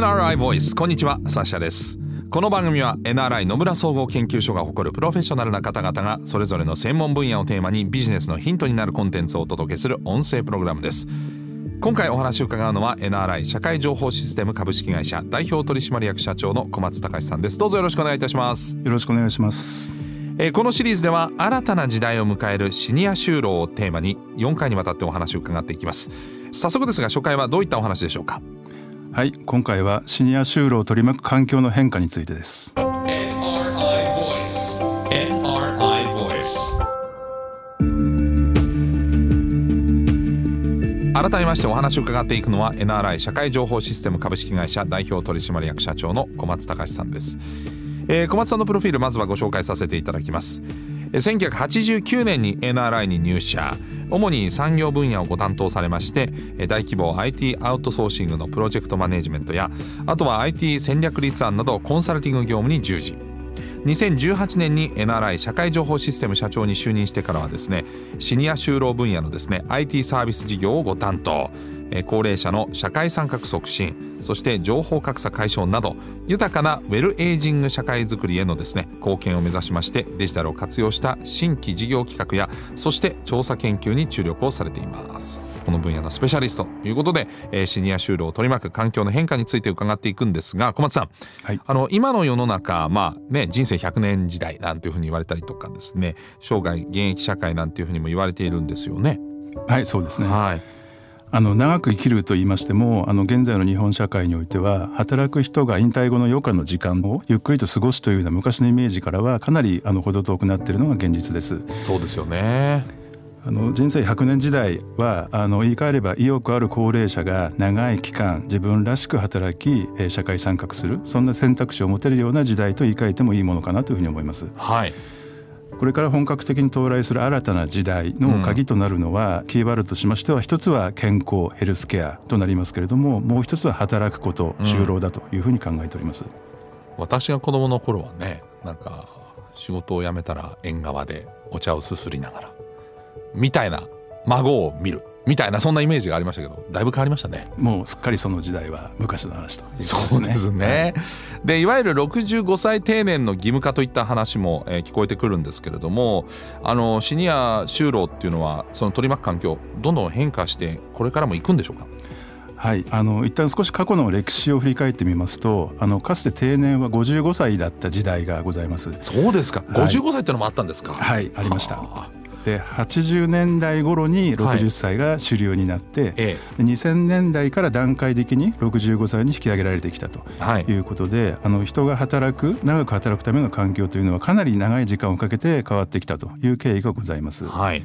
NRI ボイス。こんにちはサッシャです。この番組は NRI 野村総合研究所が誇るプロフェッショナルな方々がそれぞれの専門分野をテーマにビジネスのヒントになるコンテンツをお届けする音声プログラムです。今回お話を伺うのは NRI 社会情報システム株式会社代表取締役社長の小松隆さんです。どうぞよろしくお願いいたします。よろしくお願いします。えーこのシリーズでは新たな時代を迎えるシニア就労をテーマに4回にわたってお話を伺っていきます。早速ですが初回はどういったお話でしょうか？はい今回はシニア就労を取り巻く環境の変化についてです。改めましてお話を伺っていくのは NRI 社会情報システム株式会社代表取締役社長の小松隆さんです、えー小松さんのプロフィールまずはご紹介させていただきます。1989年に NRI に入社。主に産業分野をご担当されまして大規模 IT アウトソーシングのプロジェクトマネジメントやあとは IT 戦略立案などコンサルティング業務に従事。2018年に NRI 社会情報システム社長に就任してからはですねシニア就労分野のですね IT サービス事業をご担当。えー高齢者の社会参画促進そして情報格差解消など豊かなウェルエイジング社会づくりへのですね貢献を目指しましてデジタルを活用した新規事業企画やそして調査研究に注力をされています。この分野のスペシャリストということで、えーシニア就労を取り巻く環境の変化について伺っていくんですが小松さん、はい。あの今の世の中まあね人生100年時代なんていうふうに言われたりとかですね生涯現役社会なんていうふうにも言われているんですよね。はいそうですね。はいあの長く生きると言いましてもあの現在の日本社会においては働く人が引退後の余暇の時間をゆっくりと過ごすというような昔のイメージからはかなりあの程遠くなっているのが現実ですそうですよね。あの人生100年時代はあの言い換えれば意欲ある高齢者が長い期間自分らしく働きえー社会参画するそんな選択肢を持てるような時代と言い換えてもいいものかなというふうに思いますはい。これから本格的に到来する新たな時代の鍵となるのは、キーワードとしましては一つは健康ヘルスケアとなりますけれどももう一つは働くこと就労だというふうに考えております、私が子供の頃はねなんか仕事を辞めたら縁側でお茶をすすりながらみたいな孫を見るみたいなそんなイメージがありましたけどだいぶ変わりましたね。もうすっかりその時代は昔の話ということそうですね。でいわゆる65歳定年の義務化といった話も、えー聞こえてくるんですけれどもあのシニア就労っていうのはその取り巻く環境どんどん変化してこれからも行くんでしょうか？はい、あの一旦少し過去の歴史を振り返ってみますとあのかつて定年は55歳だった時代がございます。そうですか。はい。55歳ってのもあったんですか？はいありましたはあで80年代頃にはい。60歳が主流になって、えで2000年代から段階的に65歳に引き上げられてきたとい。いうことであの人が働く長く働くための環境というのはかなり長い時間をかけて変わってきたという経緯がございます。はい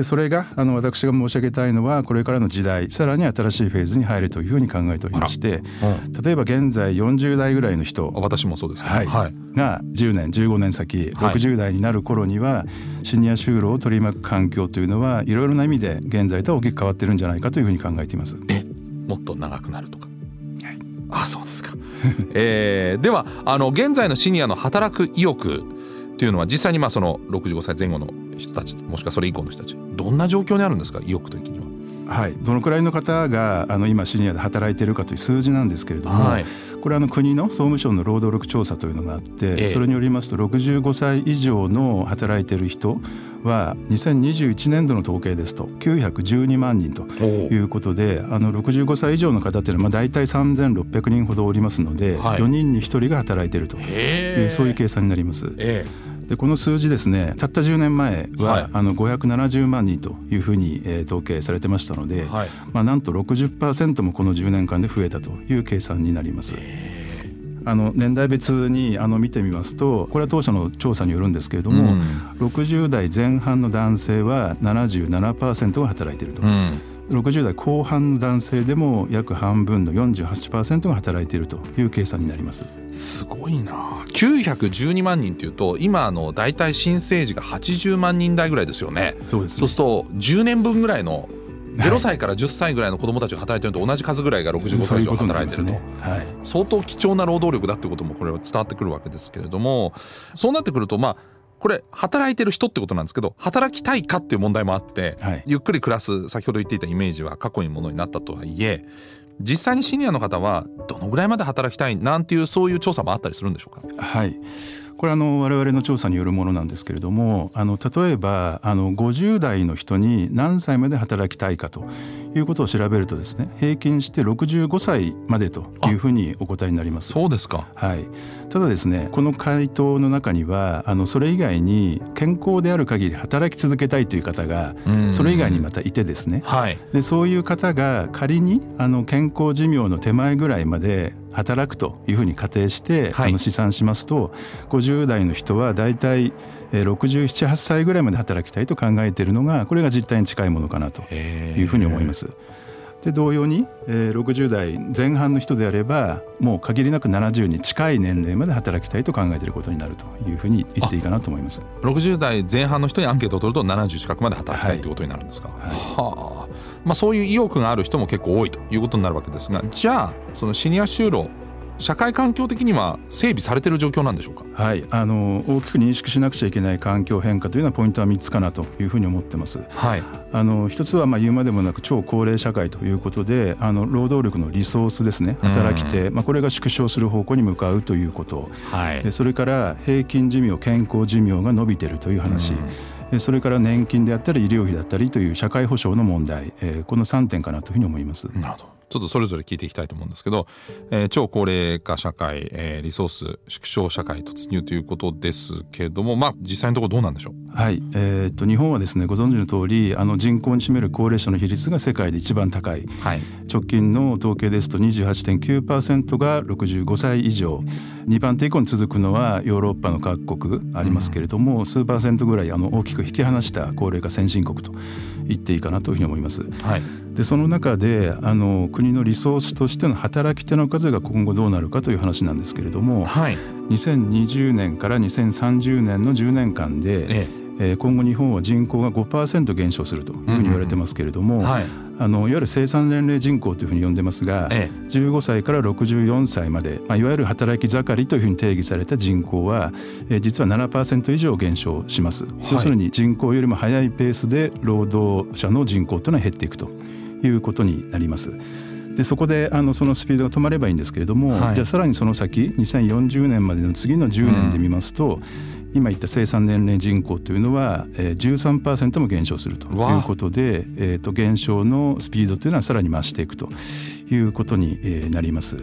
でそれがあの私が申し上げたいのはこれからの時代さらに新しいフェーズに入るというふうに考えておりましてうん例えば現在40代ぐらいの人私もそうですけどはいはいが10年15年先はい60代になる頃にはシニア就労を取り巻く環境というのはいろいろな意味で現在とは大きく変わってるんじゃないかというふうに考えています。えもっと長くなるとか？はいあそうですか。えーではあの現在のシニアの働く意欲っていうのは実際にまあその65歳前後の人たちもしくはそれ以降の人たちどんな状況にあるんですか？意欲的には。はい、どのくらいの方があの今シニアで働いているかという数字なんですけれども、はい。これはあの国の総務省の労働力調査というのがあって、ええ。それによりますと65歳以上の働いている人は2021年度の統計ですと912万人ということであの65歳以上の方っていうのはまあ大体3600人ほどおりますので、はい。4人に1人が働いているとへいうそういう計算になります。えでこの数字ですねたった10年前は、はい。あの570万人というふうに、えー統計されてましたので、えはい。まあ、なんと60%もこの10年間で増えたという計算になります。あの年代別にあの見てみますとこれは当社の調査によるんですけれども、うん。60代前半の男性は77%が働いていると、うん60代後半の男性でも約半分の48%が働いているという計算になります。すごいな。912万人っていうと今あの大体新生児が80万人台ぐらいですよね。そうですね。そうすると10年分ぐらいのはい。0歳から10歳ぐらいの子どもたちが働いてるのと同じ数ぐらいが65歳以上働いてると。ねはい。相当貴重な労働力だってこともこれは伝わってくるわけですけれどもそうなってくるとまあこれ働いてる人ってことなんですけど働きたいかっていう問題もあって、はい。ゆっくり暮らす先ほど言っていたイメージは過去にものになったとはいえ実際にシニアの方はどのぐらいまで働きたいなんていうそういう調査もあったりするんでしょうか？はいこれあの我々の調査によるものなんですけれどもあの例えばあの50代の人に何歳まで働きたいかということを調べるとですね平均して65歳までというふうにお答えになります。そうですか、はい、ただですねこの回答の中にはあのそれ以外に健康である限り働き続けたいという方がそれ以外にまたいてですね、はい、でそういう方が仮にあの健康寿命の手前ぐらいまで働くというふうに仮定して、はい、あの試算しますと50代の人は大体678歳ぐらいまで働きたいと考えているのがこれが実態に近いものかなというふうに思います。で同様に、えー、60代前半の人であればもう限りなく70に近い年齢まで働きたいと考えていることになるというふうに言っていいかなと思います。60代前半の人にアンケートを取ると70近くまで働きたいということになるんですか、はい、はあ。まあ、そういう意欲がある人も結構多いということになるわけですがじゃあそのシニア就労社会環境的には整備されている状況なんでしょうか？はい、あの大きく認識しなくちゃいけない環境変化というのはポイントは3つかなというふうに思ってます。はい。あの一つはまあ言うまでもなく超高齢社会ということで、あの労働力のリソースですね、働き手、まあこれが縮小する方向に向かうということ。はい。それから平均寿命、健康寿命が伸びているという話。それから年金であったり医療費だったりという社会保障の問題、この3点かなというふうに思います。なるほどちょっとそれぞれ聞いていきたいと思うんですけど、えー、超高齢化社会、えー、リソース縮小社会突入ということですけどもまあ実際のところどうなんでしょう？はい、えー、っと日本はですねご存知の通りあの人口に占める高齢者の比率が世界で一番高い、はい、直近の統計ですと28.9%が65歳以上。2番手以降に続くのはヨーロッパの各国ありますけれども、うん、数パーセントぐらいあの大きく引き離した高齢化先進国と言っていいかなというふうに思います。はい。でその中であの国のリソースとしての働き手の数が今後どうなるかという話なんですけれども、はい、2020年から2030年の10年間で、ええ今後日本は人口が5%減少するというふうに言われてますけれども、はい、あのいわゆる生産年齢人口というふうに呼んでますが、ええ、15歳から64歳まで、まあ、いわゆる働き盛りというふうに定義された人口は、えー、実は7%以上減少します、はい、要するに人口よりも速いペースで労働者の人口というのは減っていくということになります。でそこであのそのスピードが止まればいいんですけれども、はい、じゃあさらにその先2040年までの次の10年で見ますと、うん、今言った生産年齢人口というのは、えー、13%も減少するということで、えー、と減少のスピードというのはさらに増していくということに、えー、なります。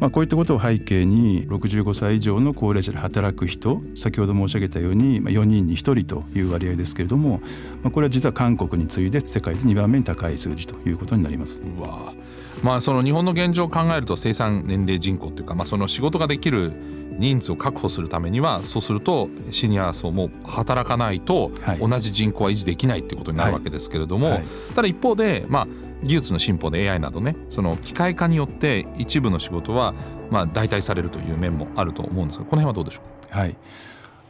まあ、こういったことを背景に65歳以上の高齢者で働く人先ほど申し上げたように4人に1人という割合ですけれども、まあ、これは実は韓国に次いで世界で2番目に高い数字ということになります。うわまあ、その日本の現状を考えると生産年齢人口というか、まあ、その仕事ができる人数を確保するためにはそうするとシニア層も働かないと同じ人口は維持できないっていうことになるわけですけれども、はいはい、ただ一方でまあ技術の進歩で AI などねその機械化によって一部の仕事はまあ代替されるという面もあると思うんですがこの辺はどうでしょうはい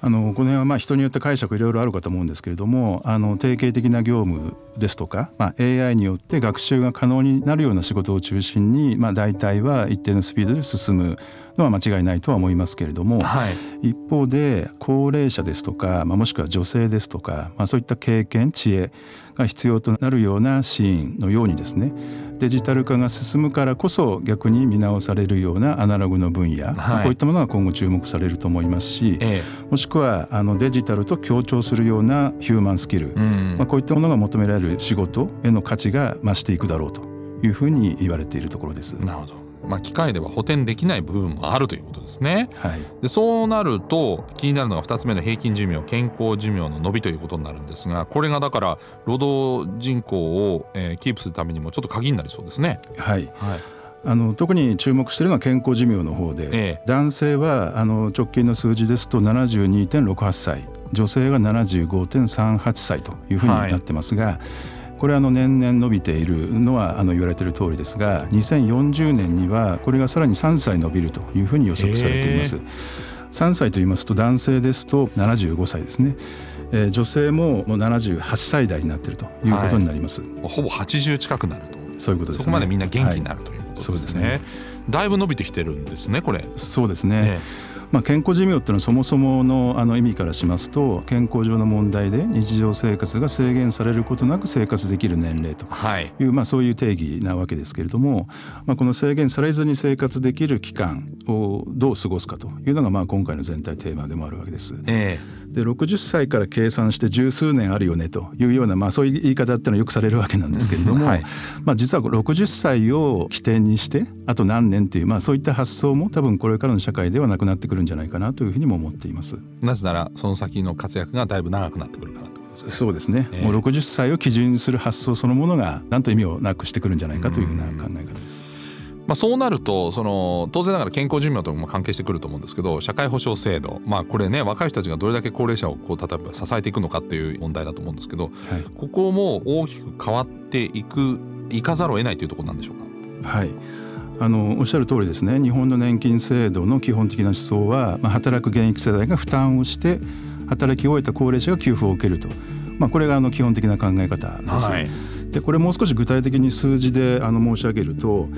あのこの辺はまあ人によって解釈いろいろあるかと思うんですけれどもあの定型的な業務ですとか、まあ、AI によって学習が可能になるような仕事を中心に、まあ、大体は一定のスピードで進むのは間違いないとは思いますけれども、はい、一方で高齢者ですとか、まあ、もしくは女性ですとか、まあ、そういった経験知恵が必要となるようなシーンのようにですねデジタル化が進むからこそ逆に見直されるようなアナログの分野、はい、こういったものが今後注目されると思いますし、ええ、もしくはあのデジタルと協調するようなヒューマンスキル、うん、まあ、こういったものが求められる仕事への価値が増していくだろうというふうに言われているところです。なるほどまあ、機械では補填できない部分もあるということですね。はい、でそうなると気になるのが2つ目の平均寿命健康寿命の伸びということになるんですがこれがだから労働人口を、えー、キープするためにもちょっと鍵になりそうですね。はい、はい。あの特に注目しているのは健康寿命の方で、ええ、男性はあの直近の数字ですと72.68歳。女性が75.38歳というふうになってますが、はいこれはあの年々伸びているのはあの言われている通りですが2040年にはこれがさらに3歳伸びるというふうに予測されています。3歳と言いますと男性ですと75歳ですね、えー、女性ももう78歳代になっているということになります、はい、ほぼ80近くなると。そういうことです、ね、そこまでみんな元気になる、はい、ということですね、そうですねだいぶ伸びてきてるんですねこれ。そうですね、まあ、健康寿命っていうのはそもそものあの意味からしますと健康上の問題で日常生活が制限されることなく生活できる年齢という、はい、まあ、そういう定義なわけですけれども、まあ、この制限されずに生活できる期間をどう過ごすかというのがまあ今回の全体テーマでもあるわけです。えーで60歳から計算して十数年あるよねというような、まあ、そういう言い方っていうのはよくされるわけなんですけれども、はい、まあ、実は60歳を起点にしてあと何年っていう、まあ、そういった発想も多分これからの社会ではなくなってくるんじゃないかなというふうにも思っています。なぜならその先の活躍がだいぶ長くなってくるからそうですね、えー、もう60歳を基準にする発想そのものが何と意味をなくしてくるんじゃないかというふうな考え方です。まあ、そうなるとその当然ながら健康寿命とも関係してくると思うんですけど社会保障制度まあこれね若い人たちがどれだけ高齢者をこう例えば支えていくのかっていう問題だと思うんですけど、はい、ここも大きく変わっていくいかざるを得ないというところなんでしょうか？はいあのおっしゃる通りですね。日本の年金制度の基本的な思想は、まあ、働く現役世代が負担をして働き終えた高齢者が給付を受けると、まあ、これがあの基本的な考え方です。はい、でこれもう少し具体的に数字であの申し上げると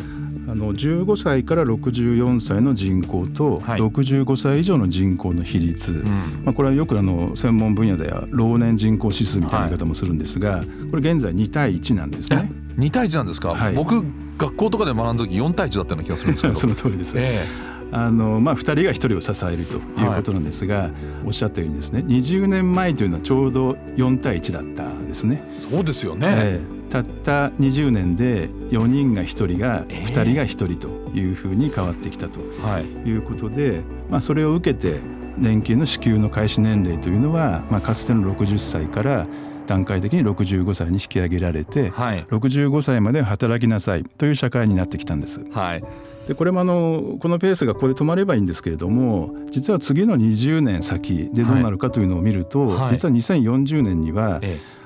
あの15歳から64歳の人口と65歳以上の人口の比率、はい、まあ、これはよくあの専門分野では老年人口指数みたいな言い方もするんですが、これ現在2対1なんですね。2対1なんですか、はい、僕学校とかで学んだ時4対1だったような気がするんですけど。その通りです、えー、あのまあ、2人が1人を支えるということなんですが、はい、おっしゃったようにですね20年前というのはちょうど4対1だったんですね。そうですよね、えーたった20年で4人が1人が2人が1人というふうに変わってきたとい。うことで、まあ、それを受けて年金の支給の開始年齢というのは、まあ、かつての60歳から段階的に65歳に引き上げられて、はい、65歳まで働きなさいという社会になってきたんです。はい。でこれもあのこのペースがここで止まればいいんですけれども実は次の20年先でどうなるかというのを見ると、はい、実は2040年には、ええ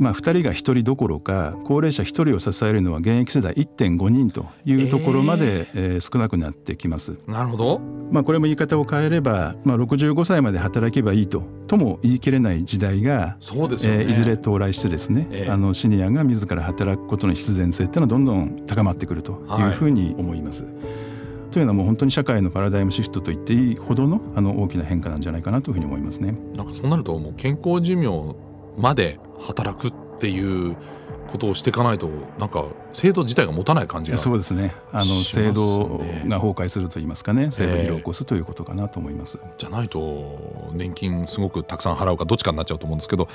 まあ、2人が1人どころか高齢者1人を支えるのは現役世代1.5人というところまで、えー、少なくなってきます。なるほど、まあ、これも言い方を変えれば、まあ、65歳まで働けばいいととも言い切れない時代がそうですね、えー、いずれ到来してですね、えー、あのシニアが自ら働くことの必然性っていうのはどんどん高まってくるというふうに思います。はいというのはもう本当に社会のパラダイムシフトと言っていいほどのあの大きな変化なんじゃないかなというふうに思いますね。なんかそうなるともう健康寿命まで働くっていうことをしていかないとなんか制度自体が持たない感じがそうですね。あの、制度が崩壊するといいますかね。制度疲労を起こすということかなと思います、えー、じゃないと年金すごくたくさん払うかどっちかになっちゃうと思うんですけど、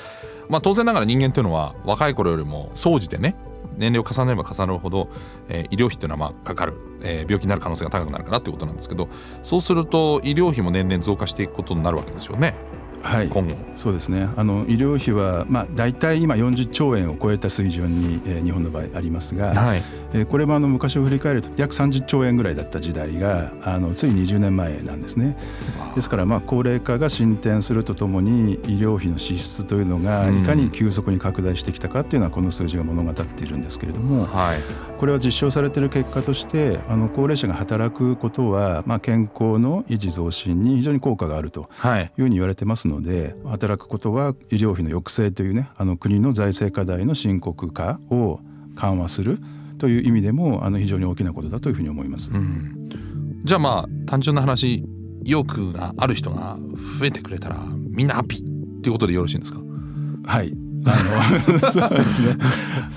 まあ、当然ながら人間っていうのは若い頃よりも総じてね年齢を重ねれば重なるほど、えー、医療費っていうのはまあかかる、えー、病気になる可能性が高くなるからっていうことなんですけどそうすると医療費も年々増加していくことになるわけですよね。はい、今後。そうですね。あの医療費は、まあ、大体今40兆円を超えた水準に、えー、日本の場合ありますが、はい。えー、これもあの昔を振り返ると約30兆円ぐらいだった時代があのつい20年前なんですね。ですからまあ高齢化が進展するとともに医療費の支出というのがいかに急速に拡大してきたかっていうのはこの数字が物語っているんですけれども、はい、これは実証されている結果としてあの高齢者が働くことは、まあ、健康の維持増進に非常に効果があるというふうに言われてますので、ので働くことは医療費の抑制というねあの国の財政課題の深刻化を緩和するという意味でもあの非常に大きなことだというふうに思います。うん、じゃあまあ単純な話意欲がある人が増えてくれたらみんなハッピーっていうことでよろしいんですか？はいあのそうですね。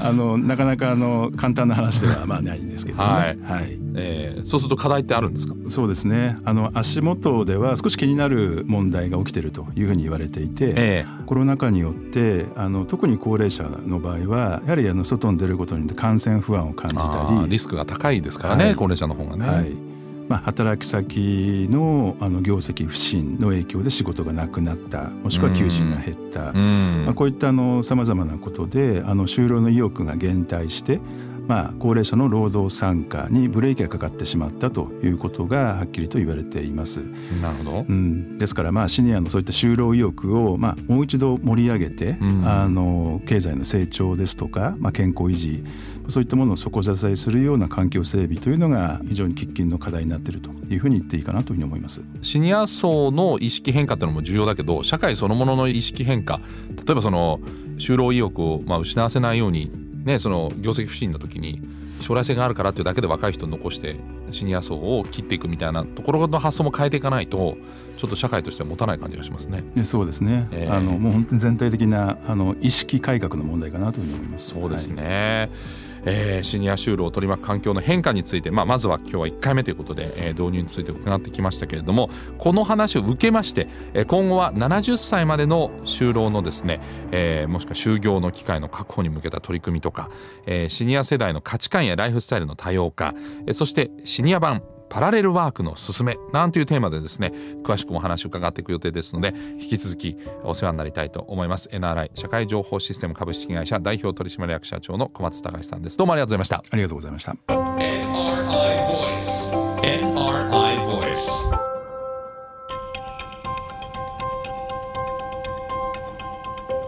あのなかなかあの簡単な話ではまあないんですけど、ね、はい、はい。えー、そうすると課題ってあるんですか？そうですね。あの足元では少し気になる問題が起きているというふうに言われていて、えー、コロナ禍によってあの特に高齢者の場合はやはりあの外に出ることによって感染不安を感じたりリスクが高いですからね、はい、高齢者の方がね。はいまあ、働き先のあの業績不振の影響で仕事がなくなったもしくは求人が減った、まあ、こういったさまざまなことであの就労の意欲が減退してまあ、高齢者の労働参加にブレーキがかかってしまったということがはっきりと言われています。なるほど、うん、ですからまあシニアのそういった就労意欲をまあもう一度盛り上げて、うん、あの経済の成長ですとか、まあ、健康維持そういったものを底支えするような環境整備というのが非常に喫緊の課題になっているというふうに言っていいかなというふうに思います。シニア層の意識変化っていうのも重要だけど社会そのものの意識変化例えばその就労意欲をまあ失わせないようにねその業績不振の時に将来性があるからっていうだけで若い人を残してシニア層を切っていくみたいなところの発想も変えていかないとちょっと社会としては持たない感じがしますね。そうですね、えー、あのもう本当に全体的なあの意識改革の問題かなというふうに思います。そうですね、はいえー、シニア就労を取り巻く環境の変化について、まあ、まずは今日は1回目ということで、えー、導入について伺ってきましたけれどもこの話を受けまして、え、今後は70歳までの就労のですね、えー、もしくは就業の機会の確保に向けた取り組みとか、えー、シニア世代の価値観やライフスタイルの多様化、えー、そしてシニア版パラレルワークのすすめなんていうテーマでですね詳しくお話を伺っていく予定ですので引き続きお世話になりたいと思います。NRI 社会情報システム株式会社代表取締役社長の小松隆さんです。どうもありがとうございました。ありがとうございました。NRI Voice NRI Voice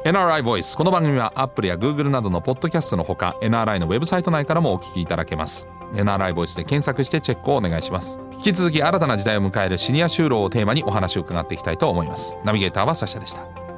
NRI Voice この番組は Apple や Google などのポッドキャストのほか NRI のウェブサイト内からもお聞きいただけます。NRI ボイスで検索してチェックをお願いします。引き続き新たな時代を迎えるシニア就労をテーマにお話を伺っていきたいと思います。ナビゲーターはサシャでした。